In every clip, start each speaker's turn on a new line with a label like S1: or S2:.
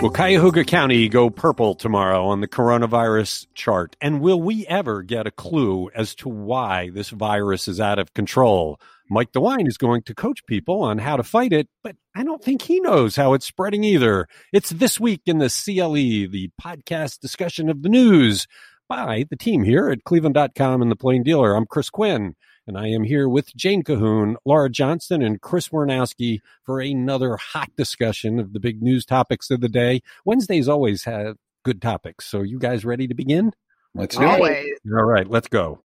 S1: Will Cuyahoga County go purple tomorrow on the coronavirus chart? And will we ever get a clue as to why this virus is out of control? Mike DeWine is going to coach people on how to fight it, but I don't think he knows how it's spreading either. It's this week in the CLE, the podcast discussion of the news by the team here at cleveland.com and the plain dealer. I'm Chris Quinn. And I am here with Jane Cahoon, Laura Johnston, and Chris Warnowski for another hot discussion of the big news topics of the day. Wednesdays always have good topics. So you guys ready to begin?
S2: Let's do it.
S1: All right, let's go.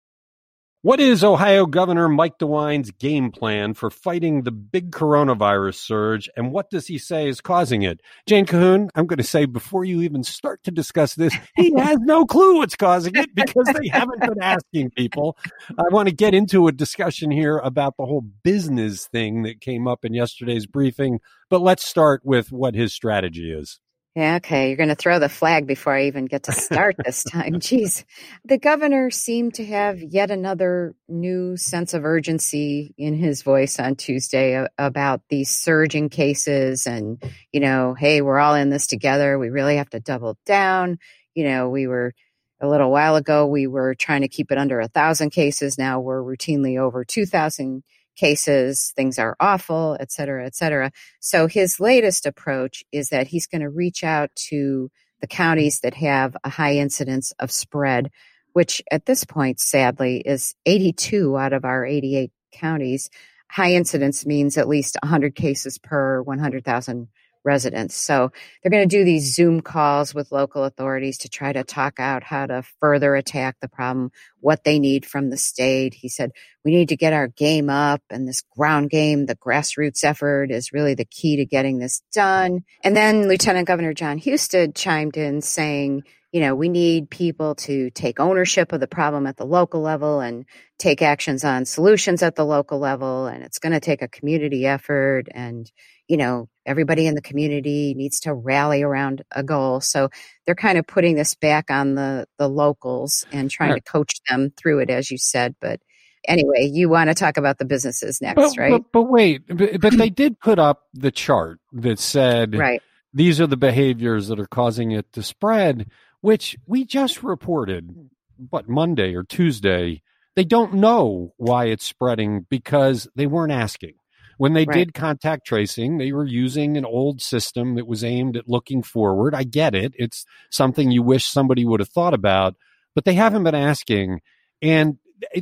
S1: What is Ohio Governor Mike DeWine's game plan for fighting the big coronavirus surge, and what does he say is causing it? Jane Cahoon, I'm going to say before you even start to discuss this, he has no clue what's causing it because they haven't been asking people. I want to get into a discussion here about the whole business thing that came up in yesterday's briefing, but let's start with what his strategy is.
S3: Yeah, okay. You're going to throw the flag before I even get to start this time. Jeez. The governor seemed to have yet another new sense of urgency in his voice on Tuesday about these surging cases and, you know, hey, we're all in this together. We really have to double down. You know, we were a little while ago, we were trying to keep it under a thousand cases. Now we're routinely over 2,000 cases, things are awful, et cetera, et cetera. So his latest approach is that he's going to reach out to the counties that have a high incidence of spread, which at this point, sadly, is 82 out of our 88 counties. High incidence means at least 100 cases per 100,000 residents. So they're going to do these Zoom calls with local authorities to try to talk out how to further attack the problem, what they need from the state. He said, we need to get our game up and this ground game, the grassroots effort is really the key to getting this done. And then Lieutenant Governor John Husted chimed in saying, you know, we need people to take ownership of the problem at the local level and take actions on solutions at the local level. And it's going to take a community effort and, you know, everybody in the community needs to rally around a goal. So they're kind of putting this back on the, the locals and trying to coach them through it, as you said. But anyway, you want to talk about the businesses next,
S1: but,
S3: right?
S1: But, but wait, but, but they did put up the chart that said,
S3: right.
S1: these are the behaviors that are causing it to spread, which we just reported, but Monday or Tuesday. They don't know why it's spreading because they weren't asking. When they right. did contact tracing, they were using an old system that was aimed at looking forward. I get it. It's something you wish somebody would have thought about, but they haven't been asking. And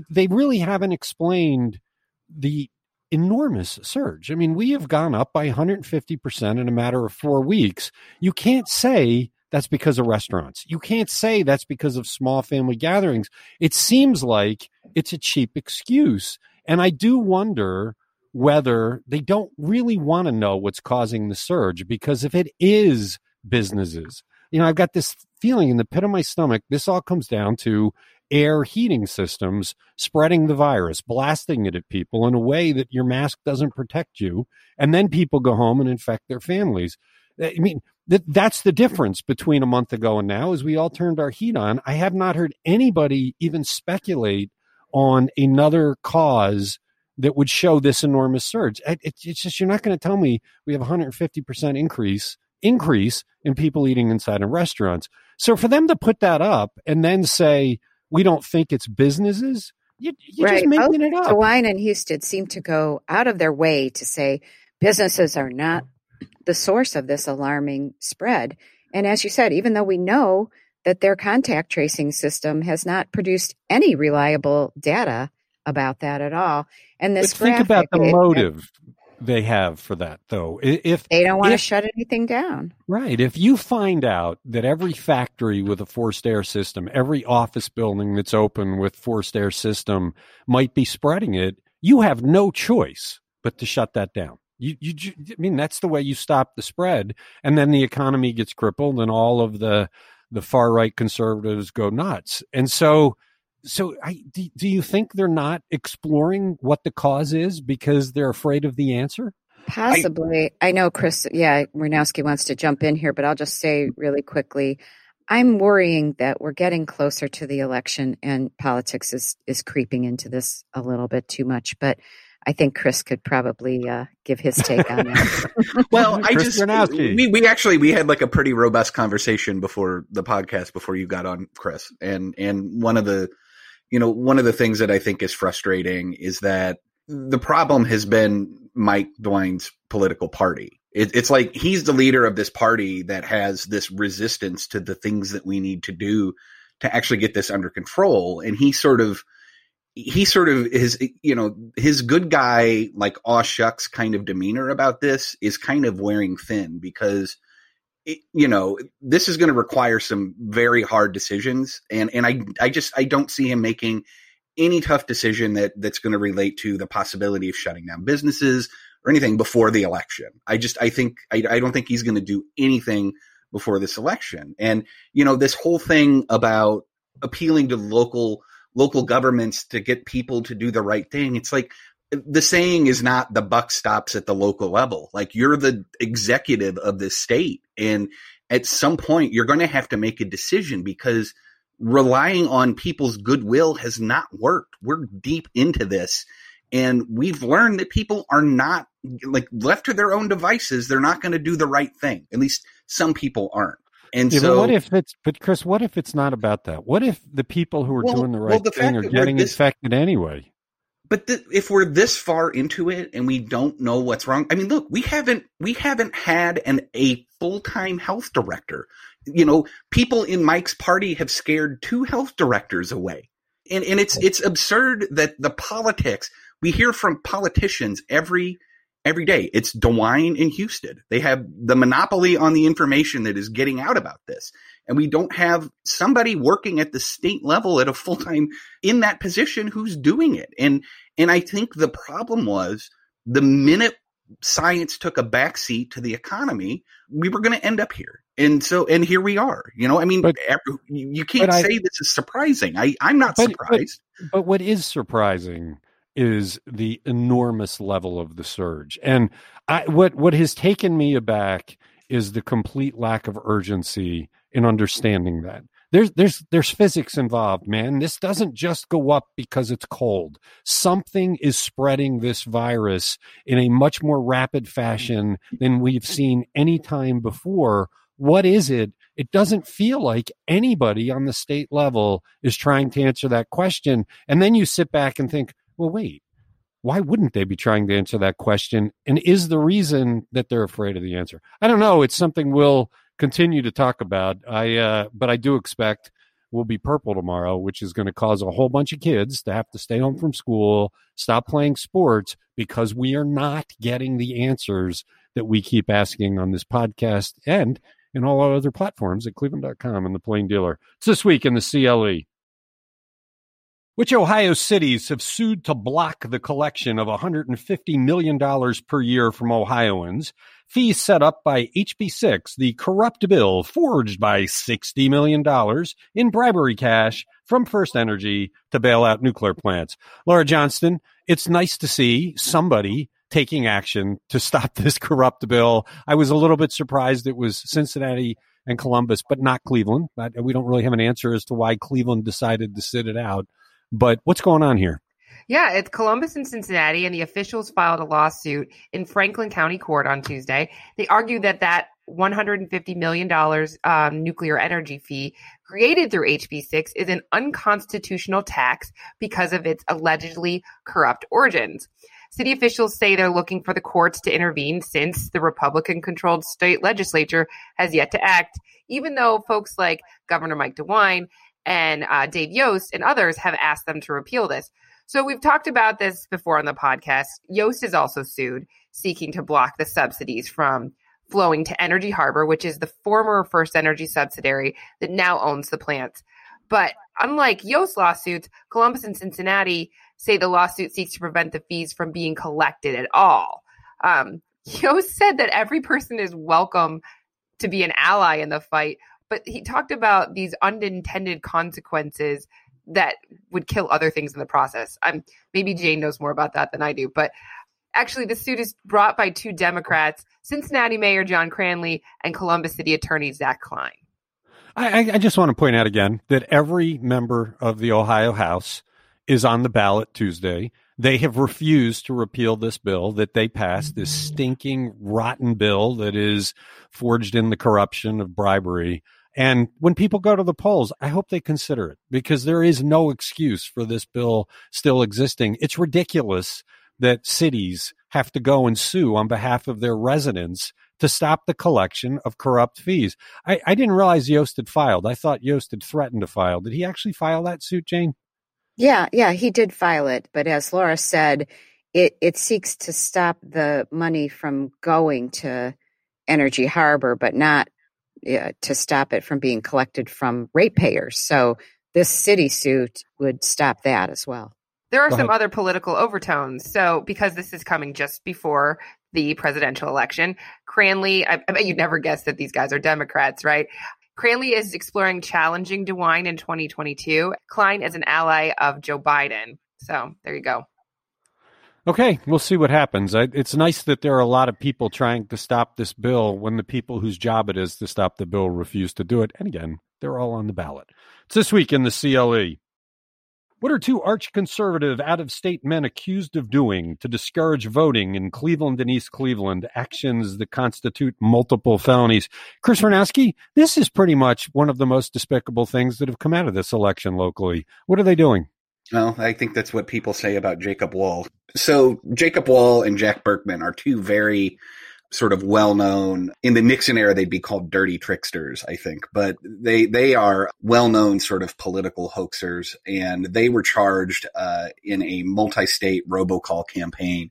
S1: they really haven't explained the enormous surge. I mean, we have gone up by 150% in a matter of four weeks. You can't say that's because of restaurants. You can't say that's because of small family gatherings. It seems like it's a cheap excuse. And I do wonder whether they don't really want to know what's causing the surge because if it is businesses, you know, I've got this feeling in the pit of my stomach, this all comes down to air heating systems spreading the virus, blasting it at people in a way that your mask doesn't protect you. And then people go home and infect their families. I mean, that, that's the difference between a month ago and now is we all turned our heat on. I have not heard anybody even speculate on another cause that would show this enormous surge. it's just you're not going to tell me we have 150 percent increase increase in people eating inside of restaurants. So for them to put that up and then say we don't think it's businesses, you, are right. just making Both it up.
S3: DeWine and Husted seem to go out of their way to say businesses are not the source of this alarming spread. And as you said, even though we know that their contact tracing system has not produced any reliable data about that at all. And this
S1: but think about the motive they have for that, though. If
S3: they don't want if, to shut anything down,
S1: right? If you find out that every factory with a forced air system, every office building that's open with forced air system might be spreading it, you have no choice but to shut that down. You, you, I mean, that's the way you stop the spread, and then the economy gets crippled, and all of the the far right conservatives go nuts, and so so I, do, do you think they're not exploring what the cause is because they're afraid of the answer?
S3: Possibly. I, I know Chris, yeah, Warnowski wants to jump in here, but I'll just say really quickly. I'm worrying that we're getting closer to the election and politics is, is creeping into this a little bit too much. But I think Chris could probably uh, give his take on that.
S2: well, I just we we actually we had like a pretty robust conversation before the podcast before you got on, Chris, and and one of the you know one of the things that I think is frustrating is that the problem has been Mike DeWine's political party. It, it's like he's the leader of this party that has this resistance to the things that we need to do to actually get this under control, and he sort of he sort of his you know his good guy like aw shucks kind of demeanor about this is kind of wearing thin because it, you know this is going to require some very hard decisions and and I I just I don't see him making any tough decision that that's going to relate to the possibility of shutting down businesses or anything before the election. I just I think I, I don't think he's going to do anything before this election. And you know this whole thing about appealing to local local governments to get people to do the right thing. It's like the saying is not the buck stops at the local level. Like you're the executive of the state. And at some point, you're going to have to make a decision because relying on people's goodwill has not worked. We're deep into this. And we've learned that people are not like left to their own devices. They're not going to do the right thing. At least some people aren't. And yeah, so,
S1: what if it's, but Chris, what if it's not about that? What if the people who are well, doing the right well, the thing are getting this, infected anyway?
S2: But the, if we're this far into it and we don't know what's wrong, I mean, look, we haven't we haven't had an a full time health director. You know, people in Mike's party have scared two health directors away, and and it's it's absurd that the politics we hear from politicians every every day. It's DeWine and Husted. They have the monopoly on the information that is getting out about this. And we don't have somebody working at the state level at a full time in that position who's doing it. And, and I think the problem was the minute science took a backseat to the economy, we were going to end up here. And so, and here we are. You know, I mean, but, you can't say I, this is surprising. I, I'm not but, surprised.
S1: But, but what is surprising is the enormous level of the surge. And I, what what has taken me aback is the complete lack of urgency in understanding that. There's there's there's physics involved, man. This doesn't just go up because it's cold. Something is spreading this virus in a much more rapid fashion than we've seen any time before. What is it? It doesn't feel like anybody on the state level is trying to answer that question. And then you sit back and think, well, wait, why wouldn't they be trying to answer that question? And is the reason that they're afraid of the answer? I don't know. It's something we'll continue to talk about. I, uh, but I do expect we'll be purple tomorrow, which is going to cause a whole bunch of kids to have to stay home from school, stop playing sports because we are not getting the answers that we keep asking on this podcast and in all our other platforms at cleveland.com and the plain dealer. It's this week in the CLE. Which Ohio cities have sued to block the collection of $150 million per year from Ohioans? Fees set up by HB6, the corrupt bill forged by $60 million in bribery cash from First Energy to bail out nuclear plants. Laura Johnston, it's nice to see somebody taking action to stop this corrupt bill. I was a little bit surprised it was Cincinnati and Columbus, but not Cleveland. We don't really have an answer as to why Cleveland decided to sit it out. But what's going on here?
S4: Yeah, it's Columbus and Cincinnati, and the officials filed a lawsuit in Franklin County Court on Tuesday. They argue that that $150 million um, nuclear energy fee created through HB6 is an unconstitutional tax because of its allegedly corrupt origins. City officials say they're looking for the courts to intervene since the Republican controlled state legislature has yet to act, even though folks like Governor Mike DeWine and uh, Dave Yost and others have asked them to repeal this. So we've talked about this before on the podcast. Yost is also sued, seeking to block the subsidies from flowing to Energy Harbor, which is the former First Energy subsidiary that now owns the plants. But unlike Yost lawsuits, Columbus and Cincinnati say the lawsuit seeks to prevent the fees from being collected at all. Um, Yost said that every person is welcome to be an ally in the fight, but he talked about these unintended consequences that would kill other things in the process. I'm maybe Jane knows more about that than I do, but actually the suit is brought by two Democrats, Cincinnati Mayor John Cranley and Columbus City Attorney Zach Klein.
S1: I, I just want to point out again that every member of the Ohio House is on the ballot Tuesday. They have refused to repeal this bill that they passed, this stinking, rotten bill that is forged in the corruption of bribery. And when people go to the polls, I hope they consider it because there is no excuse for this bill still existing. It's ridiculous that cities have to go and sue on behalf of their residents to stop the collection of corrupt fees. I, I didn't realize Yost had filed. I thought Yost had threatened to file. Did he actually file that suit, Jane?
S3: Yeah, yeah, he did file it. But as Laura said, it, it seeks to stop the money from going to Energy Harbor, but not Uh, to stop it from being collected from ratepayers. So this city suit would stop that as well.
S4: There are Go some ahead. other political overtones. So, because this is coming just before the presidential election, Cranley, I, I bet you'd never guess that these guys are Democrats, right? Cranley is exploring challenging DeWine in 2022. Klein is an ally of Joe Biden. So, there you go.
S1: Okay, we'll see what happens. It's nice that there are a lot of people trying to stop this bill when the people whose job it is to stop the bill refuse to do it. And again, they're all on the ballot. It's this week in the CLE. What are two arch conservative out of state men accused of doing to discourage voting in Cleveland and East Cleveland, actions that constitute multiple felonies? Chris Warnowski, this is pretty much one of the most despicable things that have come out of this election locally. What are they doing?
S2: Well, I think that's what people say about Jacob Wohl. So, Jacob Wohl and Jack Burkman are two very sort of well known in the Nixon era they'd be called dirty tricksters I think but they they are well known sort of political hoaxers and they were charged uh, in a multi-state robocall campaign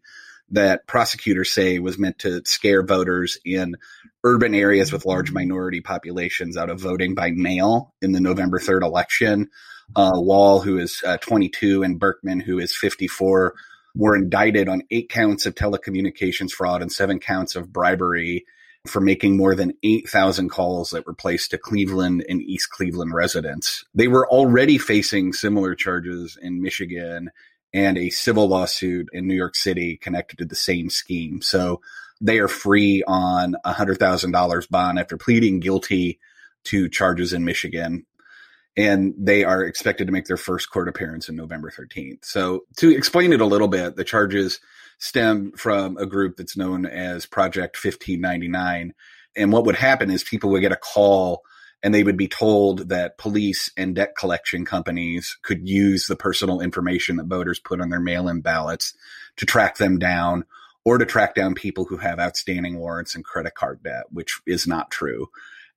S2: that prosecutors say was meant to scare voters in urban areas with large minority populations out of voting by mail in the November 3rd election. Uh, Wohl, who is uh, 22, and Burkman, who is 54, were indicted on eight counts of telecommunications fraud and seven counts of bribery for making more than 8,000 calls that were placed to Cleveland and East Cleveland residents. They were already facing similar charges in Michigan and a civil lawsuit in New York City connected to the same scheme. So they are free on a $100,000 bond after pleading guilty to charges in Michigan and they are expected to make their first court appearance in November 13th. So, to explain it a little bit, the charges stem from a group that's known as Project 1599. And what would happen is people would get a call and they would be told that police and debt collection companies could use the personal information that voters put on their mail in ballots to track them down or to track down people who have outstanding warrants and credit card debt, which is not true.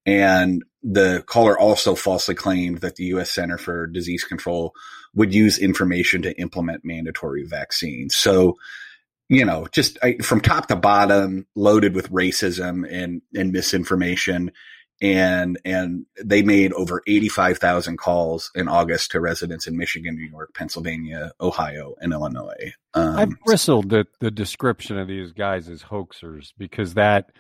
S2: And the caller also falsely claimed that the U.S. Center for Disease Control would use information to implement mandatory vaccines. So, you know, just I, from top to bottom, loaded with racism and, and misinformation. And, and they made over 85,000 calls in August to residents in Michigan, New York, Pennsylvania, Ohio, and Illinois.
S1: Um, I've bristled at the description of these guys as hoaxers because that,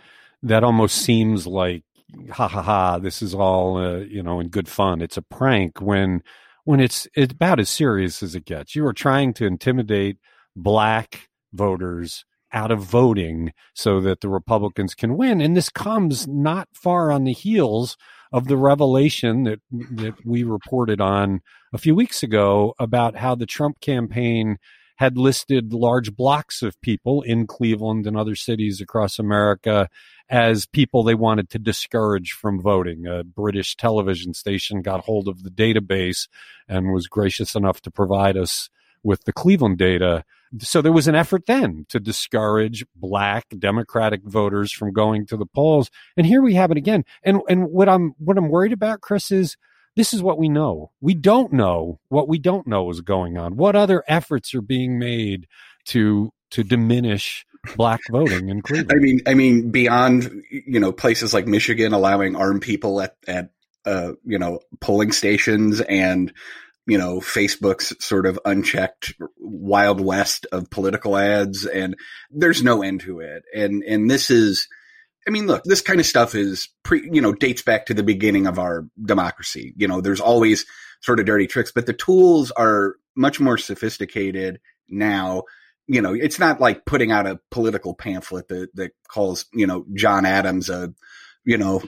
S1: that almost seems like ha ha ha, this is all uh, you know in good fun. It's a prank when when it's it's about as serious as it gets. You are trying to intimidate black voters out of voting so that the Republicans can win, and this comes not far on the heels of the revelation that that we reported on a few weeks ago about how the Trump campaign had listed large blocks of people in Cleveland and other cities across America as people they wanted to discourage from voting. A British television station got hold of the database and was gracious enough to provide us with the Cleveland data. So there was an effort then to discourage black Democratic voters from going to the polls. And here we have it again. And and what I'm what I'm worried about, Chris, is this is what we know. We don't know what we don't know is going on. What other efforts are being made to to diminish black voting in Cleveland.
S2: I mean, I mean, beyond you know places like Michigan allowing armed people at at uh, you know polling stations and you know Facebook's sort of unchecked wild west of political ads, and there's no end to it. And and this is. I mean, look, this kind of stuff is pre, you know, dates back to the beginning of our democracy. You know, there's always sort of dirty tricks, but the tools are much more sophisticated now you know, it's not like putting out a political pamphlet that, that calls, you know, John Adams a, you know,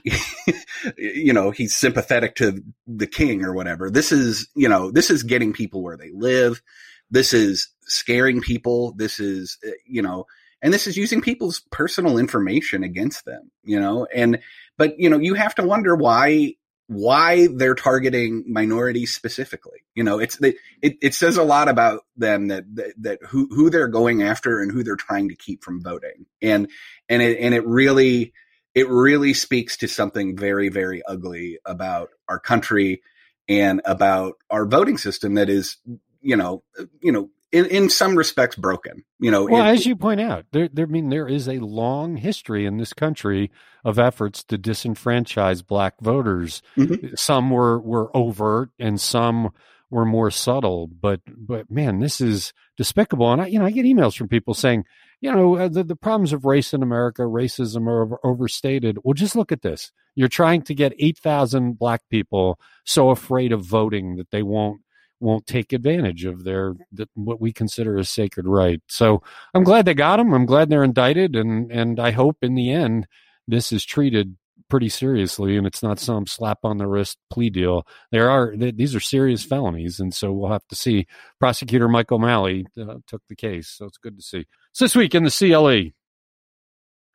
S2: you know, he's sympathetic to the king or whatever. This is, you know, this is getting people where they live. this is scaring people. This is, uh, you know, and this is using people's personal information against them, you know, and, but, you know, you have to wonder why why they're targeting minorities specifically. You know, it's it, it says a lot about them that, that, that who who they're going after and who they're trying to keep from voting. And and it and it really it really speaks to something very very ugly about our country and about our voting system that is you know you know in, in some respects broken. You know,
S1: well, as you point out, there, there, I mean, there is a long history in this country of efforts to disenfranchise black voters. Mm-hmm. Some were were overt, and some were more subtle. But but man, this is despicable. And I, you know, I get emails from people saying, you know, uh, the, the problems of race in America, racism are overstated. Well, just look at this. You're trying to get 8,000 black people so afraid of voting that they won't won't take advantage of their the, what we consider a sacred right. So I'm glad they got them. I'm glad they're indicted, and and I hope in the end this is treated pretty seriously and it's not some slap on the wrist plea deal. There are these are serious felonies, and so we'll have to see. Prosecutor Michael O'Malley uh, took the case, so it's good to see. So this week in the CLE.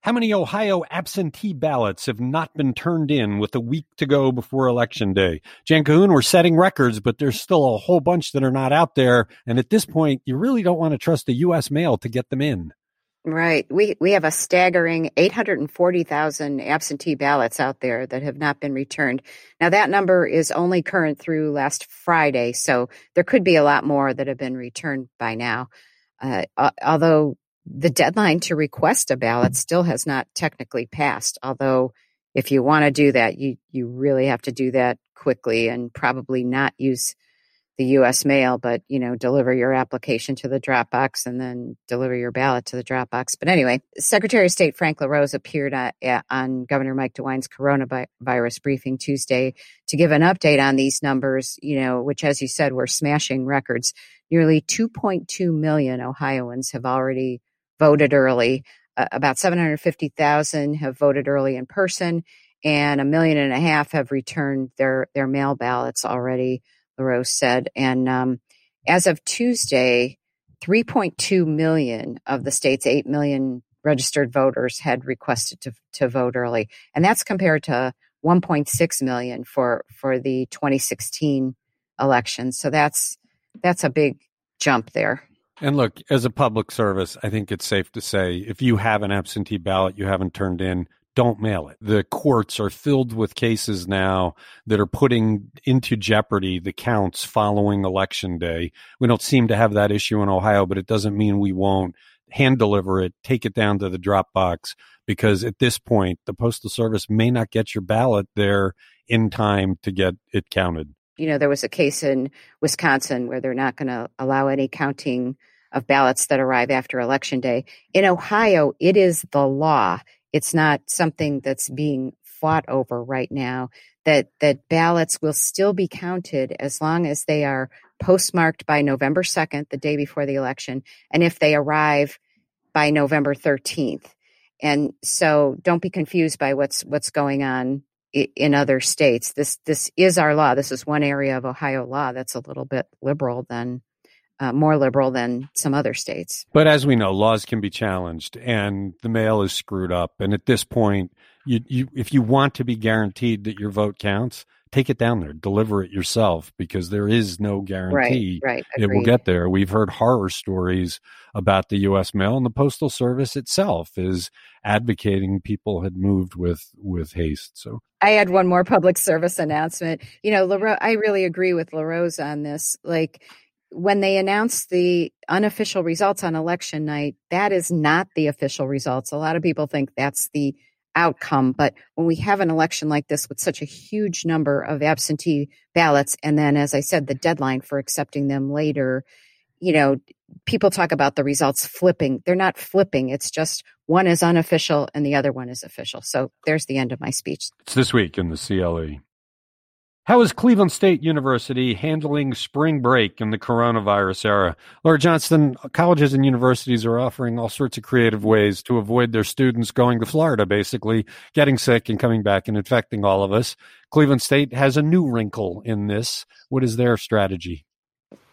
S1: How many Ohio absentee ballots have not been turned in with a week to go before Election Day? Jane Cahoon, we're setting records, but there's still a whole bunch that are not out there. And at this point, you really don't want to trust the U.S. mail to get them in.
S3: Right. We we have a staggering 840,000 absentee ballots out there that have not been returned. Now that number is only current through last Friday, so there could be a lot more that have been returned by now. Uh, although the deadline to request a ballot still has not technically passed. Although, if you want to do that, you you really have to do that quickly and probably not use the U.S. mail, but you know, deliver your application to the drop box and then deliver your ballot to the drop box. But anyway, Secretary of State Frank LaRose appeared uh, on, on Governor Mike DeWine's coronavirus briefing Tuesday to give an update on these numbers. You know, which, as you said, were smashing records. Nearly 2.2 million Ohioans have already voted early. Uh, about 750,000 have voted early in person, and a million and a half have returned their, their mail ballots already, LaRose said. And um, as of Tuesday, 3.2 million of the state's 8 million registered voters had requested to, to vote early. And that's compared to 1.6 million for, for the 2016 election. So that's, that's a big jump there.
S1: And look, as a public service, I think it's safe to say if you have an absentee ballot you haven't turned in, don't mail it. The courts are filled with cases now that are putting into jeopardy the counts following election day. We don't seem to have that issue in Ohio, but it doesn't mean we won't hand deliver it, take it down to the drop box, because at this point, the Postal Service may not get your ballot there in time to get it counted.
S3: You know, there was a case in Wisconsin where they're not going to allow any counting of ballots that arrive after election day. In Ohio, it is the law. It's not something that's being fought over right now that that ballots will still be counted as long as they are postmarked by November 2nd, the day before the election, and if they arrive by November 13th. And so don't be confused by what's what's going on in other states. This this is our law. This is one area of Ohio law that's a little bit liberal than uh, more liberal than some other states.
S1: But as we know, laws can be challenged, and the mail is screwed up. And at this point, you, you if you want to be guaranteed that your vote counts, take it down there, deliver it yourself, because there is no guarantee
S3: right, right,
S1: it will get there. We've heard horror stories about the U.S. mail, and the postal service itself is advocating people had moved with with haste. So
S3: I had one more public service announcement. You know, LaRose, I really agree with LaRose on this. Like when they announce the unofficial results on election night, that is not the official results. A lot of people think that's the outcome. But when we have an election like this with such a huge number of absentee ballots, and then, as I said, the deadline for accepting them later, you know, people talk about the results flipping. They're not flipping. It's just one is unofficial and the other one is official. So there's the end of my speech.
S1: It's this week in the CLE. How is Cleveland State University handling spring break in the coronavirus era? Laura Johnston, colleges and universities are offering all sorts of creative ways to avoid their students going to Florida, basically getting sick and coming back and infecting all of us. Cleveland State has a new wrinkle in this. What is their strategy?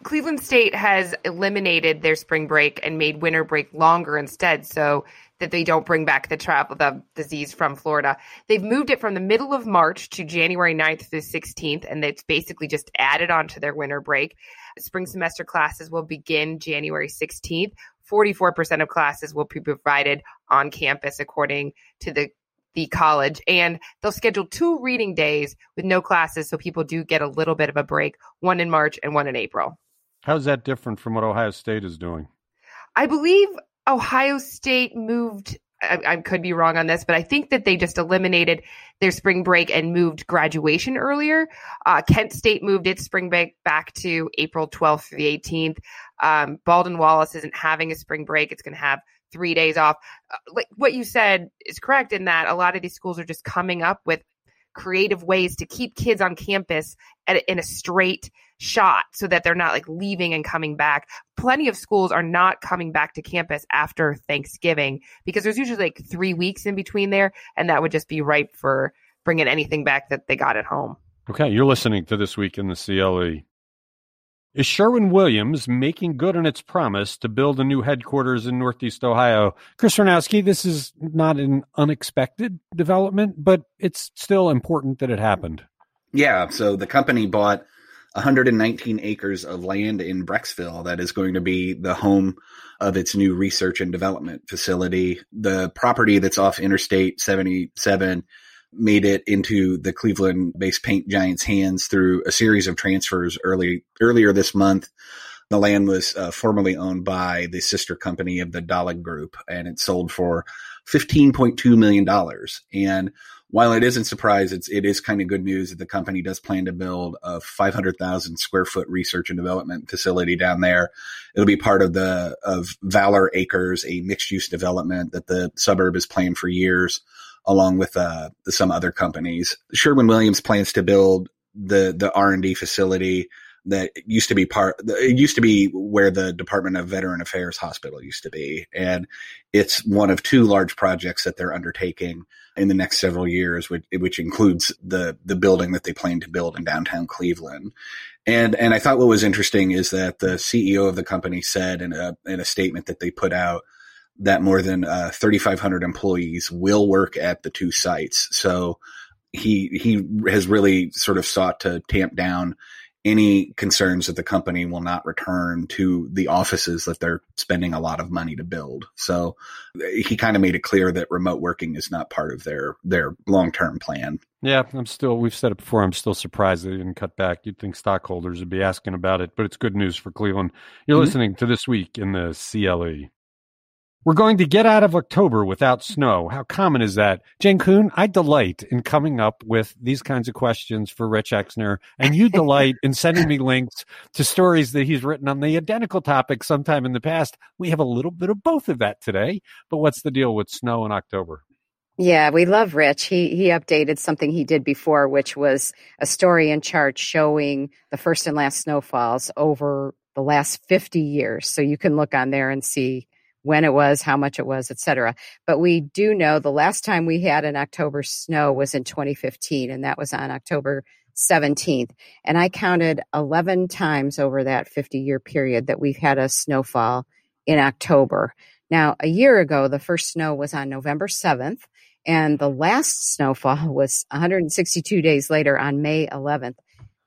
S4: Cleveland State has eliminated their spring break and made winter break longer instead. So that they don't bring back the travel the disease from Florida. They've moved it from the middle of March to January 9th through 16th, and it's basically just added on to their winter break. Spring semester classes will begin January 16th. 44% of classes will be provided on campus according to the the college and they'll schedule two reading days with no classes so people do get a little bit of a break one in march and one in april
S1: how's that different from what ohio state is doing
S4: i believe Ohio State moved. I, I, could be wrong on this, but I think that they just eliminated their spring break and moved graduation earlier. Uh, Kent State moved its spring break back to April 12th through the 18th. Um, Baldwin Wallace isn't having a spring break. It's going to have three days off. Uh, like what you said is correct in that a lot of these schools are just coming up with creative ways to keep kids on campus at, in a straight shot so that they're not like leaving and coming back. Plenty of schools are not coming back to campus after Thanksgiving because there's usually like three weeks in between there, and that would just be ripe for bringing anything back that they got at home.
S1: Okay, you're listening to This Week in the CLE. Is Sherwin Williams making good on its promise to build a new headquarters in Northeast Ohio? Chris Warnowski, this is not an unexpected development, but it's still important that it happened.
S2: Yeah, so the company bought 119 acres of land in Brecksville that is going to be the home of its new research and development facility. The property that's off Interstate 77 made it into the Cleveland based paint giants hands through a series of transfers early earlier this month. The land was uh, formerly owned by the sister company of the Dahlig Group, and it sold for $15.2 million. And while it isn't surprise, it's it is kind of good news that the company does plan to build a 500,000 square foot research and development facility down there. It'll be part of the of Valor Acres, a mixed use development that the suburb has planned for years along with uh, some other companies. Sherwin Williams plans to build the the R and D facility that used to be part. It used to be where the Department of Veteran Affairs Hospital used to be, and it's one of two large projects that they're undertaking in the next several years, which, which includes the the building that they plan to build in downtown Cleveland. And and I thought what was interesting is that the CEO of the company said in a in a statement that they put out that more than uh, 3,500 employees will work at the two sites. So he he has really sort of sought to tamp down any concerns that the company will not return to the offices that they're spending a lot of money to build. So he kind of made it clear that remote working is not part of their their long term plan.
S1: Yeah, I'm still. We've said it before. I'm still surprised they didn't cut back. You'd think stockholders would be asking about it, but it's good news for Cleveland. You're mm-hmm. listening to this week in the CLE. We're going to get out of October without snow. How common is that? Jane Cahoon, I delight in coming up with these kinds of questions for Rich Exner, and you delight in sending me links to stories that he's written on the identical topic sometime in the past. We have a little bit of both of that today, but what's the deal with snow in October?
S3: Yeah, we love Rich. He he updated something he did before, which was a story and chart showing the first and last snowfalls over the last 50 years. So you can look on there and see when it was, how much it was, etc. But we do know the last time we had an October snow was in 2015, and that was on October 17th. And I counted 11 times over that 50 year period that we've had a snowfall in October. Now, a year ago, the first snow was on November 7th, and the last snowfall was 162 days later on May 11th.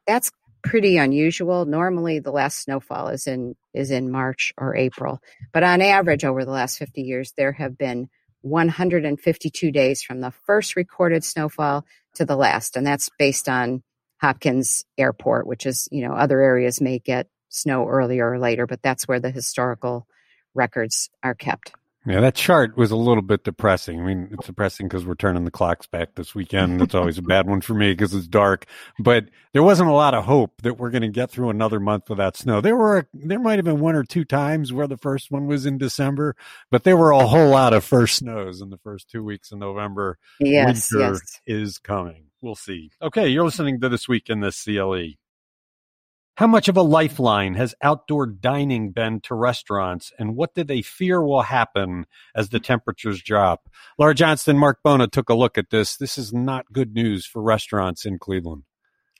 S3: That's pretty unusual. Normally, the last snowfall is in is in March or April, but on average, over the last 50 years, there have been 152 days from the first recorded snowfall to the last, and that's based on Hopkins Airport, which is you know other areas may get snow earlier or later, but that's where the historical records are kept.
S1: Yeah, that chart was a little bit depressing. I mean, it's depressing because we're turning the clocks back this weekend. That's always a bad one for me because it's dark. But there wasn't a lot of hope that we're going to get through another month without snow. There were there might have been one or two times where the first one was in December, but there were a whole lot of first snows in the first two weeks in November.
S3: Yes,
S1: Winter
S3: yes.
S1: is coming. We'll see. Okay, you're listening to this week in the CLE. How much of a lifeline has outdoor dining been to restaurants, and what do they fear will happen as the temperatures drop? Laura Johnston, Marc Bona took a look at this. This is not good news for restaurants in Cleveland.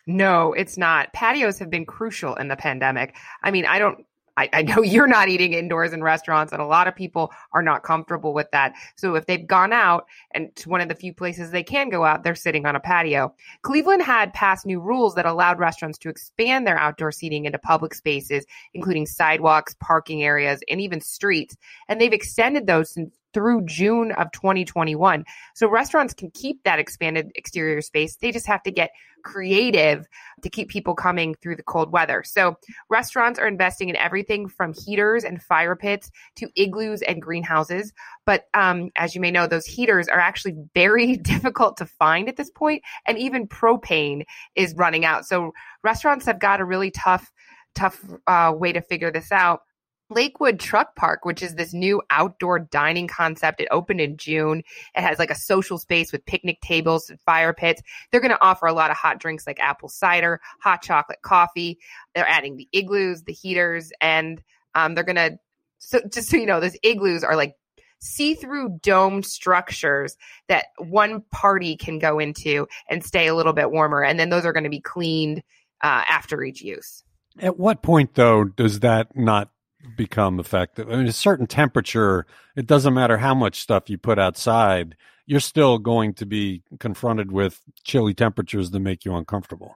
S4: No, it's not. Patios have been crucial in the pandemic. I mean, I don't I, I, know you're not eating indoors in restaurants, and a lot of people are not comfortable with that. So if they've gone out and to one of the few places they can go out, they're sitting on a patio. Cleveland had passed new rules that allowed restaurants to expand their outdoor seating into public spaces, including sidewalks, parking areas, and even streets. And they've extended those since through June of 2021. So restaurants can keep that expanded exterior space. They just have to get creative to keep people coming through the cold weather. So restaurants are investing in everything from heaters and fire pits to igloos and greenhouses. But um, as you may know, those heaters are actually very difficult to find at this point, and even propane is running out. So restaurants have got a really tough, tough uh, way to figure this out. Lakewood Truck Park, which is this new outdoor dining concept. It opened in June. It has like a social space with picnic tables and fire pits. They're going to offer a lot of hot drinks like apple cider, hot chocolate coffee. They're adding the igloos, the heaters, and um, they're going to, so just so you know, those igloos are like see-through domed structures that one party can go into and stay a little bit warmer. And then those are going to be cleaned uh, after each use.
S1: At what point, though, does that not become effective. I mean, a certain temperature, it doesn't matter how much stuff you put outside, you're still going to be confronted with chilly temperatures that make you uncomfortable.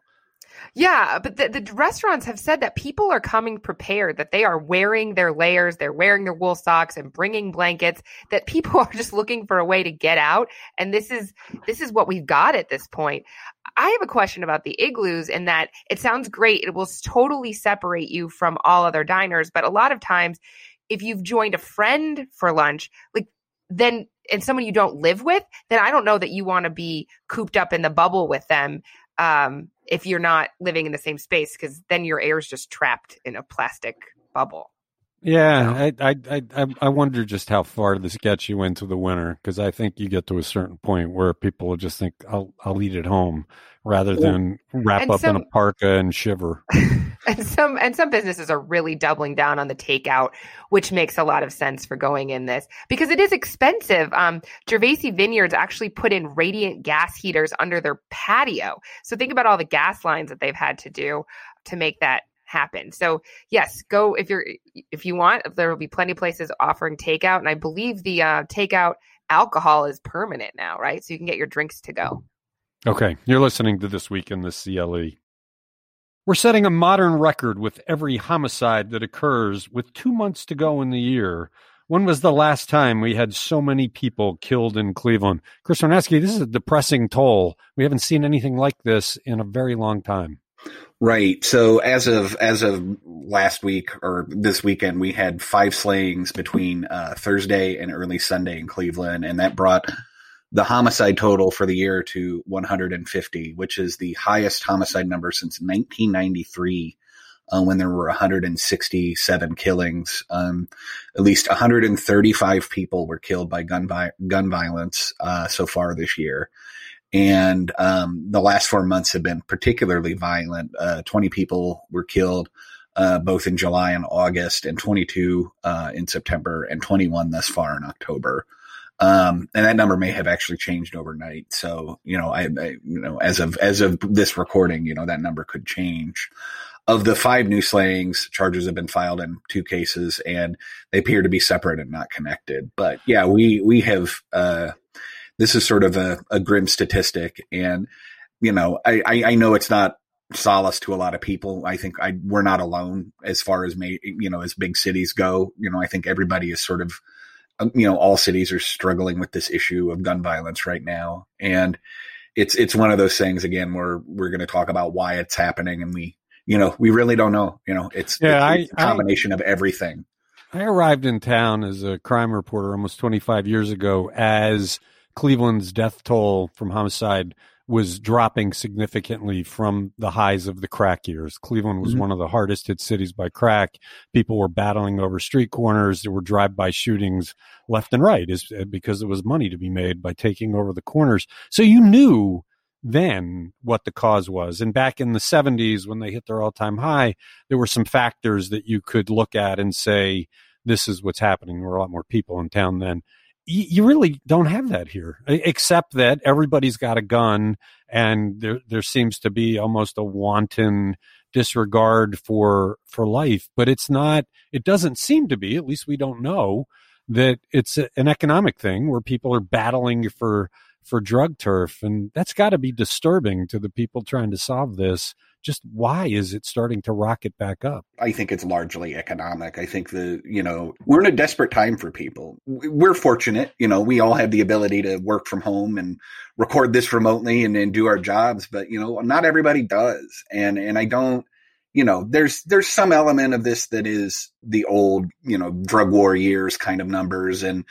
S4: Yeah, but the, the restaurants have said that people are coming prepared, that they are wearing their layers, they're wearing their wool socks and bringing blankets, that people are just looking for a way to get out. And this is, this is what we've got at this point. I have a question about the igloos in that it sounds great. It will totally separate you from all other diners. But a lot of times, if you've joined a friend for lunch, like then and someone you don't live with, then I don't know that you want to be cooped up in the bubble with them um, if you're not living in the same space because then your air is just trapped in a plastic bubble.
S1: Yeah, I, I I I wonder just how far this gets you into the winter because I think you get to a certain point where people will just think I'll I'll eat at home rather than wrap and up some, in a parka and shiver.
S4: and some and some businesses are really doubling down on the takeout, which makes a lot of sense for going in this because it is expensive. Um, Gervasi Vineyards actually put in radiant gas heaters under their patio, so think about all the gas lines that they've had to do to make that happen. So yes, go if you're if you want. There will be plenty of places offering takeout, and I believe the uh, takeout alcohol is permanent now, right? So you can get your drinks to go.
S1: Okay, you're listening to this week in the CLE. We're setting a modern record with every homicide that occurs with two months to go in the year. When was the last time we had so many people killed in Cleveland? Chris Warnowski, this is a depressing toll. We haven't seen anything like this in a very long time.
S2: Right. So as of as of last week or this weekend, we had five slayings between uh, Thursday and early Sunday in Cleveland, and that brought the homicide total for the year to 150, which is the highest homicide number since 1993. Uh, when there were 167 killings, um, at least 135 people were killed by gun vi- gun violence uh, so far this year. And um, the last four months have been particularly violent. Uh, 20 people were killed, uh, both in July and August, and 22 uh, in September, and 21 thus far in October. Um, and that number may have actually changed overnight. So, you know, I, I, you know, as of, as of this recording, you know, that number could change. Of the five new slayings, charges have been filed in two cases and they appear to be separate and not connected. But yeah, we, we have, uh, this is sort of a, a grim statistic. And, you know, I, I, I know it's not solace to a lot of people. I think I, we're not alone as far as may, you know, as big cities go. You know, I think everybody is sort of, um, you know, all cities are struggling with this issue of gun violence right now. And it's, it's one of those things again, where we're going to talk about why it's happening. And we, you know, we really don't know, you know, it's, yeah, it's, it's a combination I, of everything.
S1: I arrived in town as a crime reporter almost 25 years ago as Cleveland's death toll from homicide was dropping significantly from the highs of the crack years. Cleveland was mm-hmm. one of the hardest hit cities by crack. People were battling over street corners. There were drive-by shootings left and right is uh, because there was money to be made by taking over the corners. So you knew then what the cause was. And back in the 70s when they hit their all-time high, there were some factors that you could look at and say this is what's happening. There were a lot more people in town then you really don't have that here, except that everybody's got a gun and there there seems to be almost a wanton disregard for for life. But it's not. It doesn't seem to be. At least we don't know that it's a, an economic thing where people are battling for for drug turf, and that's got to be disturbing to the people trying to solve this just why is it starting to rocket back up?
S2: I think it's largely economic. I think the, you know, we're in a desperate time for people. We're fortunate, you know, we all have the ability to work from home and record this remotely and, and do our jobs, but you know, not everybody does. And, and I don't, you know, there's, there's some element of this that is the old, you know, drug war years kind of numbers and,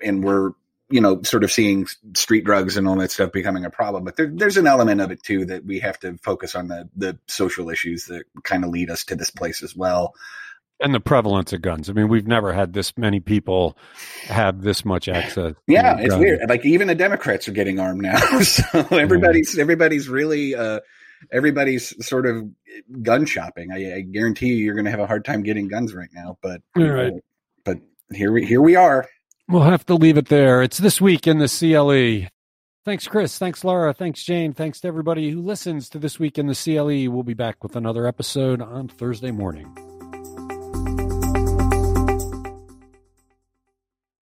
S2: and we're you know, sort of seeing street drugs and all that stuff becoming a problem. But there, there's an element of it too that we have to focus on the the social issues that kind of lead us to this place as well.
S1: And the prevalence of guns. I mean, we've never had this many people have this much access.
S2: Yeah, it's weird. Like even the Democrats are getting armed now. so everybody's everybody's really uh everybody's sort of gun shopping. I, I guarantee you, you're going to have a hard time getting guns right now. But right. but here we here we are.
S1: We'll have to leave it there. It's this week in the CLE. Thanks, Chris. Thanks, Laura. Thanks, Jane. Thanks to everybody who listens to This Week in the CLE. We'll be back with another episode on Thursday morning.